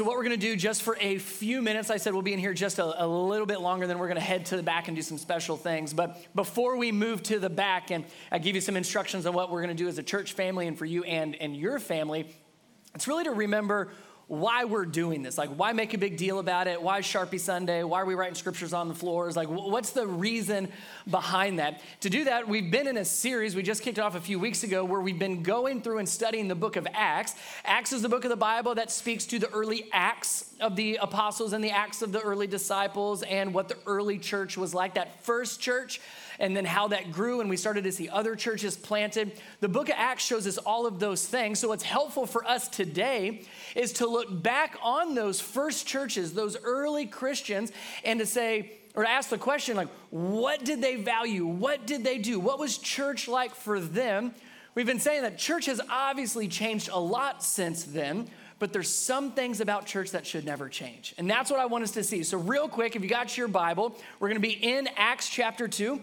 So, what we're going to do just for a few minutes, I said we'll be in here just a, a little bit longer, then we're going to head to the back and do some special things. But before we move to the back, and I give you some instructions on what we're going to do as a church family and for you and, and your family, it's really to remember why we're doing this. Like, why make a big deal about it? Why Sharpie Sunday? Why are we writing scriptures on the floors? Like, what's the reason behind that? To do that, we've been in a series, we just kicked off a few weeks ago, where we've been going through and studying the book of Acts. Acts is the book of the Bible that speaks to the early acts of the apostles and the acts of the early disciples and what the early church was like, that first church and then how that grew, and we started to see other churches planted. The book of Acts shows us all of those things. So, what's helpful for us today is to look back on those first churches, those early Christians, and to say, or to ask the question, like, what did they value? What did they do? What was church like for them? We've been saying that church has obviously changed a lot since then, but there's some things about church that should never change. And that's what I want us to see. So, real quick, if you got your Bible, we're going to be in Acts chapter 2.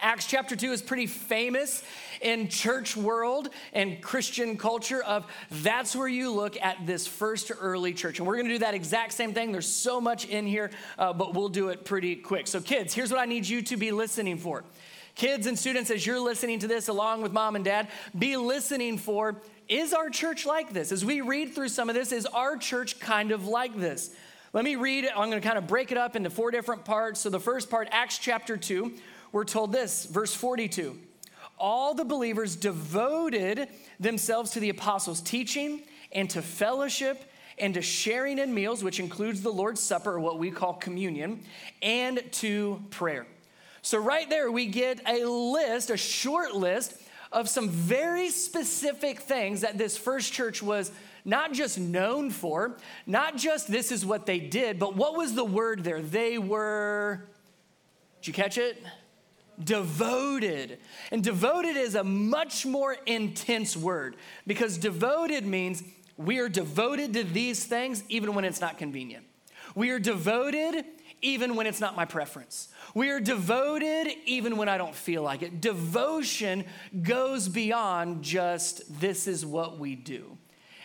Acts chapter 2 is pretty famous in church world and Christian culture of that's where you look at this first early church. And we're going to do that exact same thing. There's so much in here, uh, but we'll do it pretty quick. So kids, here's what I need you to be listening for. Kids and students, as you're listening to this along with mom and dad, be listening for is our church like this? As we read through some of this, is our church kind of like this? Let me read. I'm going to kind of break it up into four different parts. So the first part, Acts chapter 2, we're told this, verse 42 All the believers devoted themselves to the apostles' teaching and to fellowship and to sharing in meals, which includes the Lord's Supper, or what we call communion, and to prayer. So, right there, we get a list, a short list of some very specific things that this first church was not just known for, not just this is what they did, but what was the word there? They were, did you catch it? Devoted. And devoted is a much more intense word because devoted means we are devoted to these things even when it's not convenient. We are devoted even when it's not my preference. We are devoted even when I don't feel like it. Devotion goes beyond just this is what we do.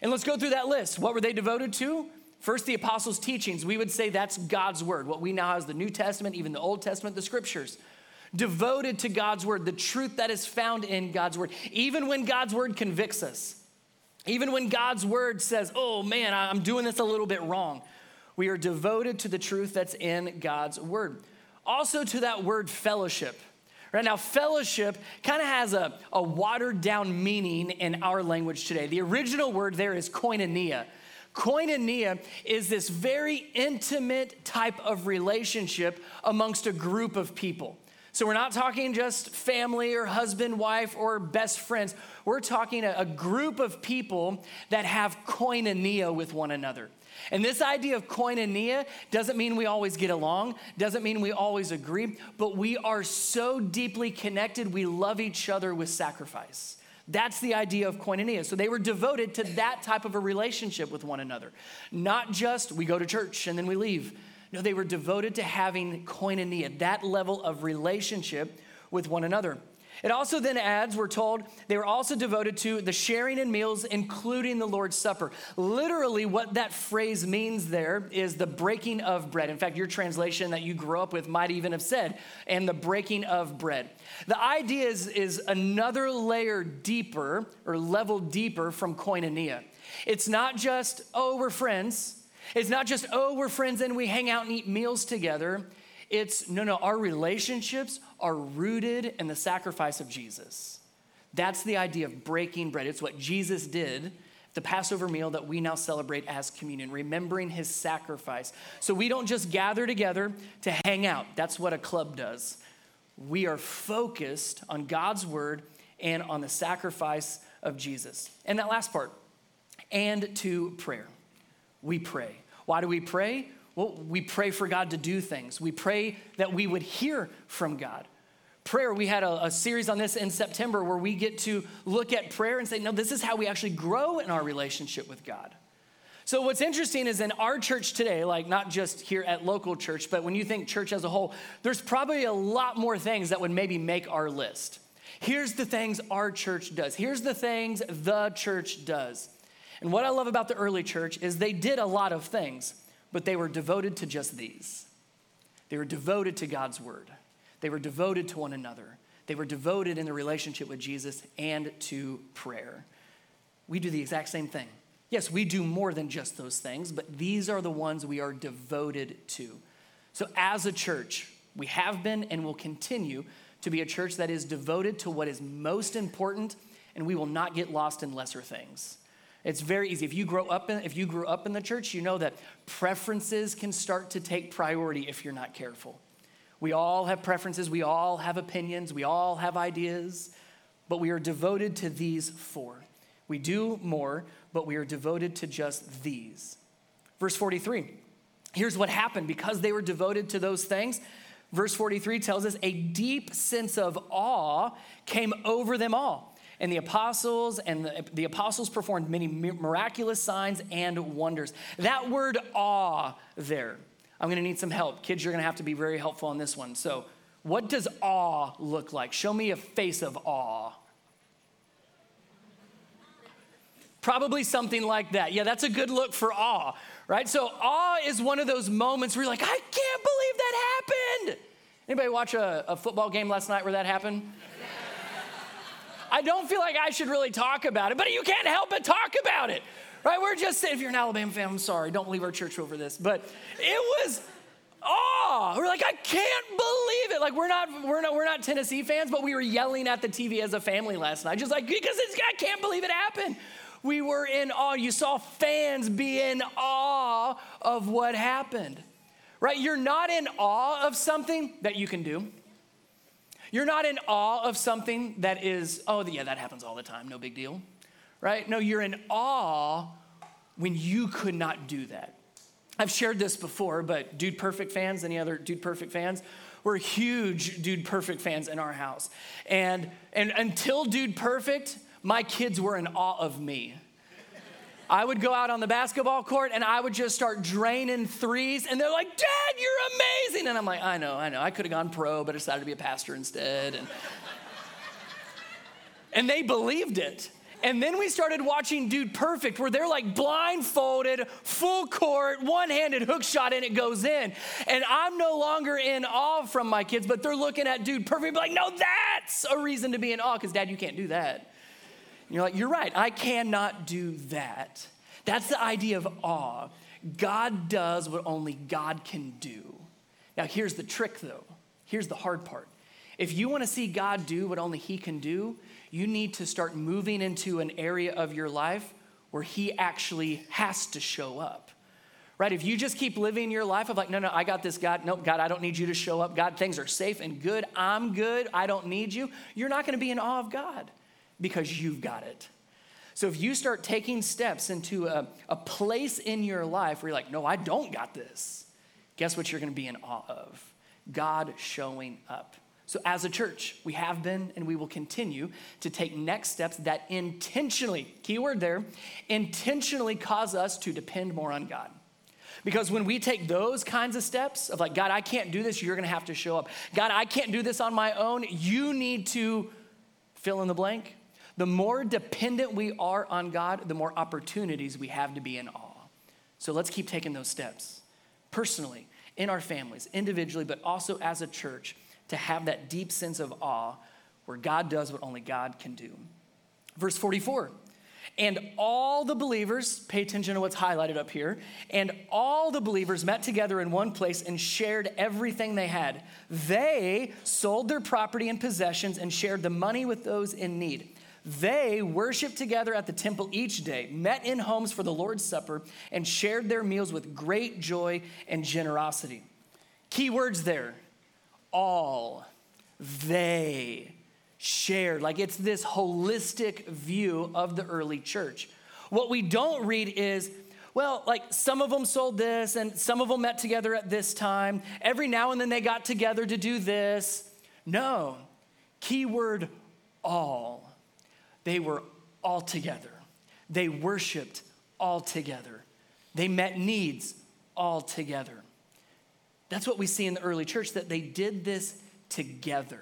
And let's go through that list. What were they devoted to? First, the apostles' teachings. We would say that's God's word, what we now as the New Testament, even the Old Testament, the scriptures devoted to God's word, the truth that is found in God's word. Even when God's word convicts us, even when God's word says, oh man, I'm doing this a little bit wrong, we are devoted to the truth that's in God's word. Also, to that word fellowship. Right now, fellowship kind of has a, a watered down meaning in our language today. The original word there is koinonia. Koinonia is this very intimate type of relationship amongst a group of people. So we're not talking just family or husband, wife, or best friends. We're talking a, a group of people that have koinonia with one another. And this idea of koinonia doesn't mean we always get along, doesn't mean we always agree, but we are so deeply connected, we love each other with sacrifice. That's the idea of koinonia. So they were devoted to that type of a relationship with one another. Not just we go to church and then we leave. No, they were devoted to having koinonia, that level of relationship with one another. It also then adds, we're told, they were also devoted to the sharing in meals, including the Lord's Supper. Literally, what that phrase means there is the breaking of bread. In fact, your translation that you grew up with might even have said, and the breaking of bread. The idea is, is another layer deeper or level deeper from koinonia. It's not just, oh, we're friends. It's not just, oh, we're friends and we hang out and eat meals together. It's, no, no, our relationships are rooted in the sacrifice of Jesus. That's the idea of breaking bread. It's what Jesus did, the Passover meal that we now celebrate as communion, remembering his sacrifice. So we don't just gather together to hang out. That's what a club does. We are focused on God's word and on the sacrifice of Jesus. And that last part, and to prayer we pray. Why do we pray? Well, we pray for God to do things. We pray that we would hear from God. Prayer, we had a, a, series on this in September where we get to look at prayer and say, no, this is how we actually grow in our relationship with God. So, what's interesting is in our church today, like not just here at local church, but when you think church as a whole, there's probably a lot more things that would maybe make our list. Here's the things our church does. Here's the things the church does. And what I love about the early church is they did a lot of things, but they were devoted to just these. They were devoted to God's word, they were devoted to one another, they were devoted in the relationship with Jesus and to prayer. We do the exact same thing. Yes, we do more than just those things, but these are the ones we are devoted to. So, as a church, we have been and will continue to be a church that is devoted to what is most important, and we will not get lost in lesser things. It's very easy. If you grow up in, if you grew up in the church, you know that preferences can start to take priority if you're not careful. We all have preferences, we all have opinions, we all have ideas, but we are devoted to these four. We do more, but we are devoted to just these. Verse 43. Here's what happened because they were devoted to those things. Verse 43 tells us a deep sense of awe came over them all. And the apostles and the, the, apostles performed many miraculous signs and wonders. That word awe there, I'm gonna need some help. Kids, you're gonna have to be very helpful on this one. So, what does awe look like? Show me a face of awe. Probably something like that. Yeah, that's a good look for awe, right? So awe is one of those moments where you're like, I can't believe that happened. Anybody watch a, a football game last night where that happened? I don't feel like I should really talk about it, but you can't help but talk about it, right? We're just if you're an Alabama fan, I'm sorry, don't leave our church over this, but it was awe. We're like, I can't believe it. Like we're not, we're not, we're not Tennessee fans, but we were yelling at the TV as a family last night, just like because it's, I can't believe it happened. We were in awe. You saw fans be in awe of what happened, right? You're not in awe of something that you can do. You're not in awe of something that is, oh, yeah, that happens all the time, no big deal, right? No, you're in awe when you could not do that. I've shared this before, but Dude Perfect fans, any other Dude Perfect fans? We're huge Dude Perfect fans in our house. And, and until Dude Perfect, my kids were in awe of me. I would go out on the basketball court and I would just start draining threes, and they're like, Dad, you're amazing. And I'm like, I know, I know. I could have gone pro, but I decided to be a pastor instead. And, and they believed it. And then we started watching Dude Perfect, where they're like blindfolded, full court, one handed hook shot, and it goes in. And I'm no longer in awe from my kids, but they're looking at Dude Perfect, like, no, that's a reason to be in awe, because dad, you can't do that. And you're like, you're right, I cannot do that. That's the idea of awe. God does what only God can do. Now, here's the trick though. Here's the hard part. If you want to see God do what only He can do, you need to start moving into an area of your life where He actually has to show up. Right? If you just keep living your life of like, no, no, I got this, God. Nope, God, I don't need you to show up. God, things are safe and good. I'm good. I don't need you. You're not going to be in awe of God because you've got it. So if you start taking steps into a, a place in your life where you're like, no, I don't got this, guess what you're gonna be in awe of? God showing up. So, as a church, we have been and we will continue to take next steps that intentionally, keyword there, intentionally cause us to depend more on God. Because when we take those kinds of steps of like, God, I can't do this, you're gonna have to show up. God, I can't do this on my own, you need to fill in the blank. The more dependent we are on God, the more opportunities we have to be in awe. So let's keep taking those steps personally, in our families, individually, but also as a church to have that deep sense of awe where God does what only God can do. Verse 44. And all the believers, pay attention to what's highlighted up here, and all the believers met together in one place and shared everything they had. They sold their property and possessions and shared the money with those in need. They worshiped together at the temple each day, met in homes for the Lord's Supper, and shared their meals with great joy and generosity. Key words there all. They shared. Like it's this holistic view of the early church. What we don't read is, well, like some of them sold this and some of them met together at this time. Every now and then they got together to do this. No, keyword all. They were all together. They worshiped all together. They met needs all together. That's what we see in the early church that they did this together.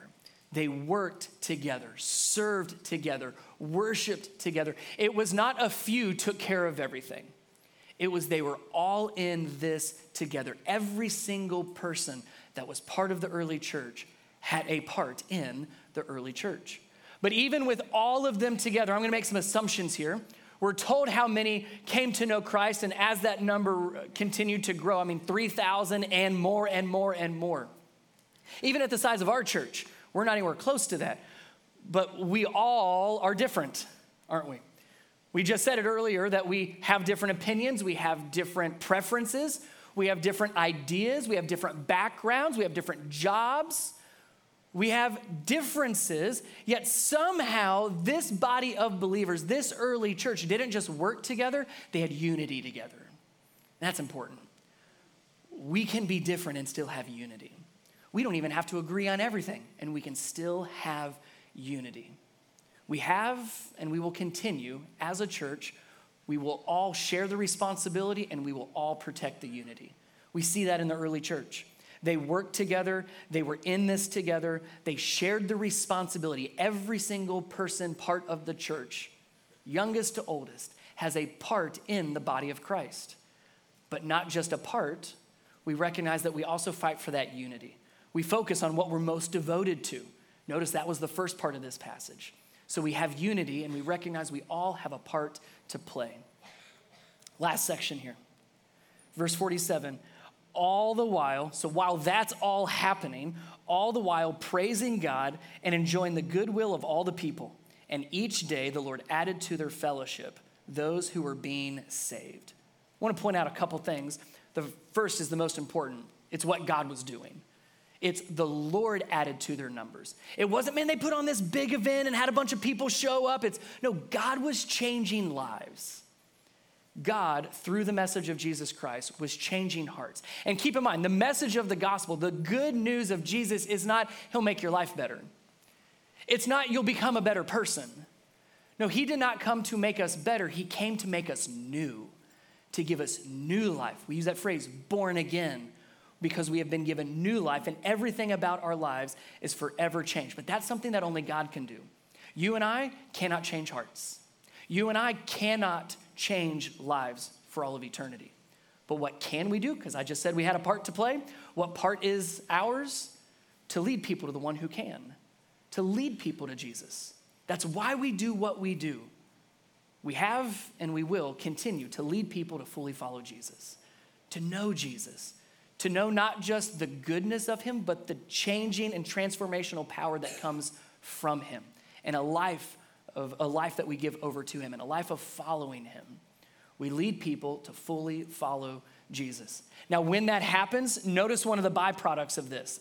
They worked together, served together, worshiped together. It was not a few took care of everything. It was they were all in this together. Every single person that was part of the early church had a part in the early church. But even with all of them together, I'm going to make some assumptions here. We're told how many came to know Christ, and as that number uh, continued to grow, I mean, 3,000 and more and more and more. Even at the size of our church, we're not anywhere close to that. But we all are different, aren't we? We just said it earlier that we have different opinions, we have different preferences, we have different ideas, we have different backgrounds, we have different jobs. We have differences, yet somehow this body of believers, this early church, didn't just work together, they had unity together. That's important. We can be different and still have unity. We don't even have to agree on everything, and we can still have unity. We have and we will continue as a church. We will all share the responsibility and we will all protect the unity. We see that in the early church. They worked together, they were in this together, they shared the responsibility. Every single person, part of the church, youngest to oldest, has a part in the body of Christ. But not just a part, we recognize that we also fight for that unity. We focus on what we're most devoted to. Notice that was the first part of this passage. So we have unity and we recognize we all have a part to play. Last section here. Verse 47 all the while, so while that's all happening, all the while praising God and enjoying the goodwill of all the people. And each day the Lord added to their fellowship those who were being saved. I want to point out a couple things. The first is the most important it's what God was doing. It's the Lord added to their numbers. It wasn't, man, they put on this big event and had a bunch of people show up. It's, no, God was changing lives. God, through the message of Jesus Christ, was changing hearts. And keep in mind, the message of the gospel, the good news of Jesus is not, He'll make your life better. It's not, you'll become a better person. No, He did not come to make us better, He came to make us new, to give us new life. We use that phrase, born again, because we have been given new life, and everything about our lives is forever changed. But that's something that only God can do. You and I cannot change hearts. You and I cannot change lives for all of eternity. But what can we do? Because I just said we had a part to play. What part is ours? To lead people to the one who can, to lead people to Jesus. That's why we do what we do. We have and we will continue to lead people to fully follow Jesus, to know Jesus, to know not just the goodness of Him, but the changing and transformational power that comes from Him, and a life of a life that we give over to Him and a life of following Him. We lead people to fully follow Jesus. Now, when that happens, notice one of the byproducts of this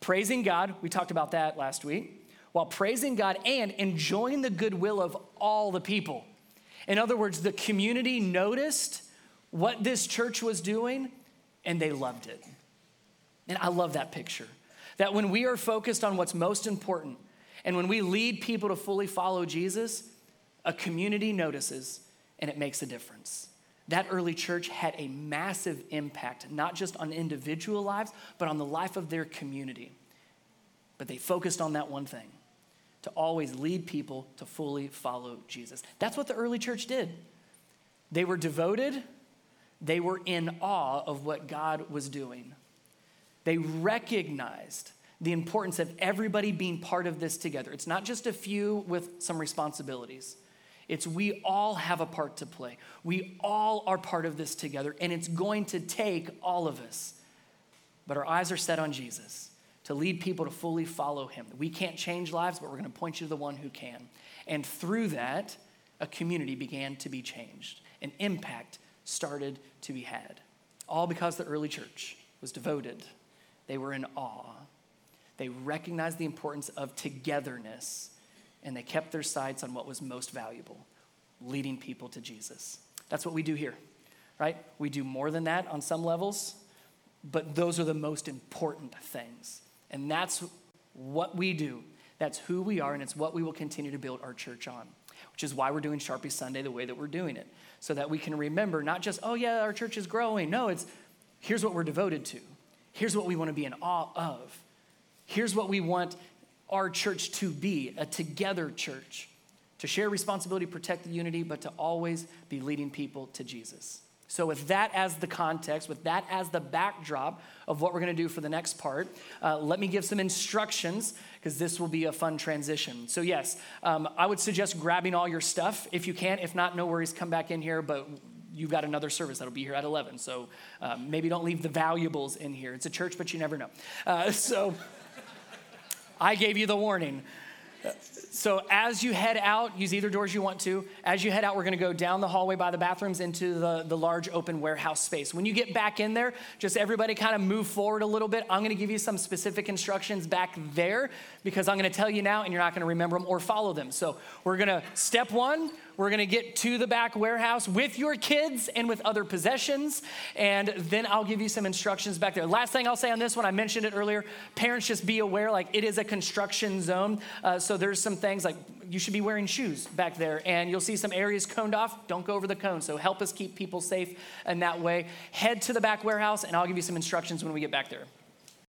praising God, we talked about that last week, while praising God and enjoying the goodwill of all the people. In other words, the community noticed what this church was doing and they loved it. And I love that picture. That when we are focused on what's most important, and when we lead people to fully follow Jesus, a community notices and it makes a difference. That early church had a massive impact, not just on individual lives, but on the life of their community. But they focused on that one thing to always lead people to fully follow Jesus. That's what the early church did. They were devoted, they were in awe of what God was doing. They recognized the importance of everybody being part of this together. It's not just a few with some responsibilities. It's we all have a part to play. We all are part of this together, and it's going to take all of us. But our eyes are set on Jesus to lead people to fully follow him. We can't change lives, but we're going to point you to the one who can. And through that, a community began to be changed, an impact started to be had. All because the early church was devoted, they were in awe they recognized the importance of togetherness and they kept their sights on what was most valuable leading people to Jesus. That's what we do here, right? We do more than that on some levels, but those are the most important things. And that's what we do. That's who we are, and it's what we will continue to build our church on, which is why we're doing Sharpie Sunday the way that we're doing it, so that we can remember not just, oh, yeah, our church is growing. No, it's here's what we're devoted to, here's what we want to be in awe of. Here's what we want our church to be a together church, to share responsibility, protect the unity, but to always be leading people to Jesus. So, with that as the context, with that as the backdrop of what we're going to do for the next part, uh, let me give some instructions because this will be a fun transition. So, yes, um, I would suggest grabbing all your stuff if you can. If not, no worries, come back in here. But you've got another service that'll be here at 11. So, uh, maybe don't leave the valuables in here. It's a church, but you never know. Uh, so, I gave you the warning. So as you head out, use either doors you want to. As you head out, we're going to go down the hallway by the bathrooms into the, the large open warehouse space. When you get back in there, just everybody kind of move forward a little bit. I'm going to give you some specific instructions back there because I'm going to tell you now and you're not going to remember them or follow them. So we're going to, step one, we're going to get to the back warehouse with your kids and with other possessions. And then I'll give you some instructions back there. Last thing I'll say on this one, I mentioned it earlier. Parents, just be aware like it is a construction zone. Uh, so there's some things like you should be wearing shoes back there. And you'll see some areas coned off. Don't go over the cone. So help us keep people safe in that way. Head to the back warehouse, and I'll give you some instructions when we get back there.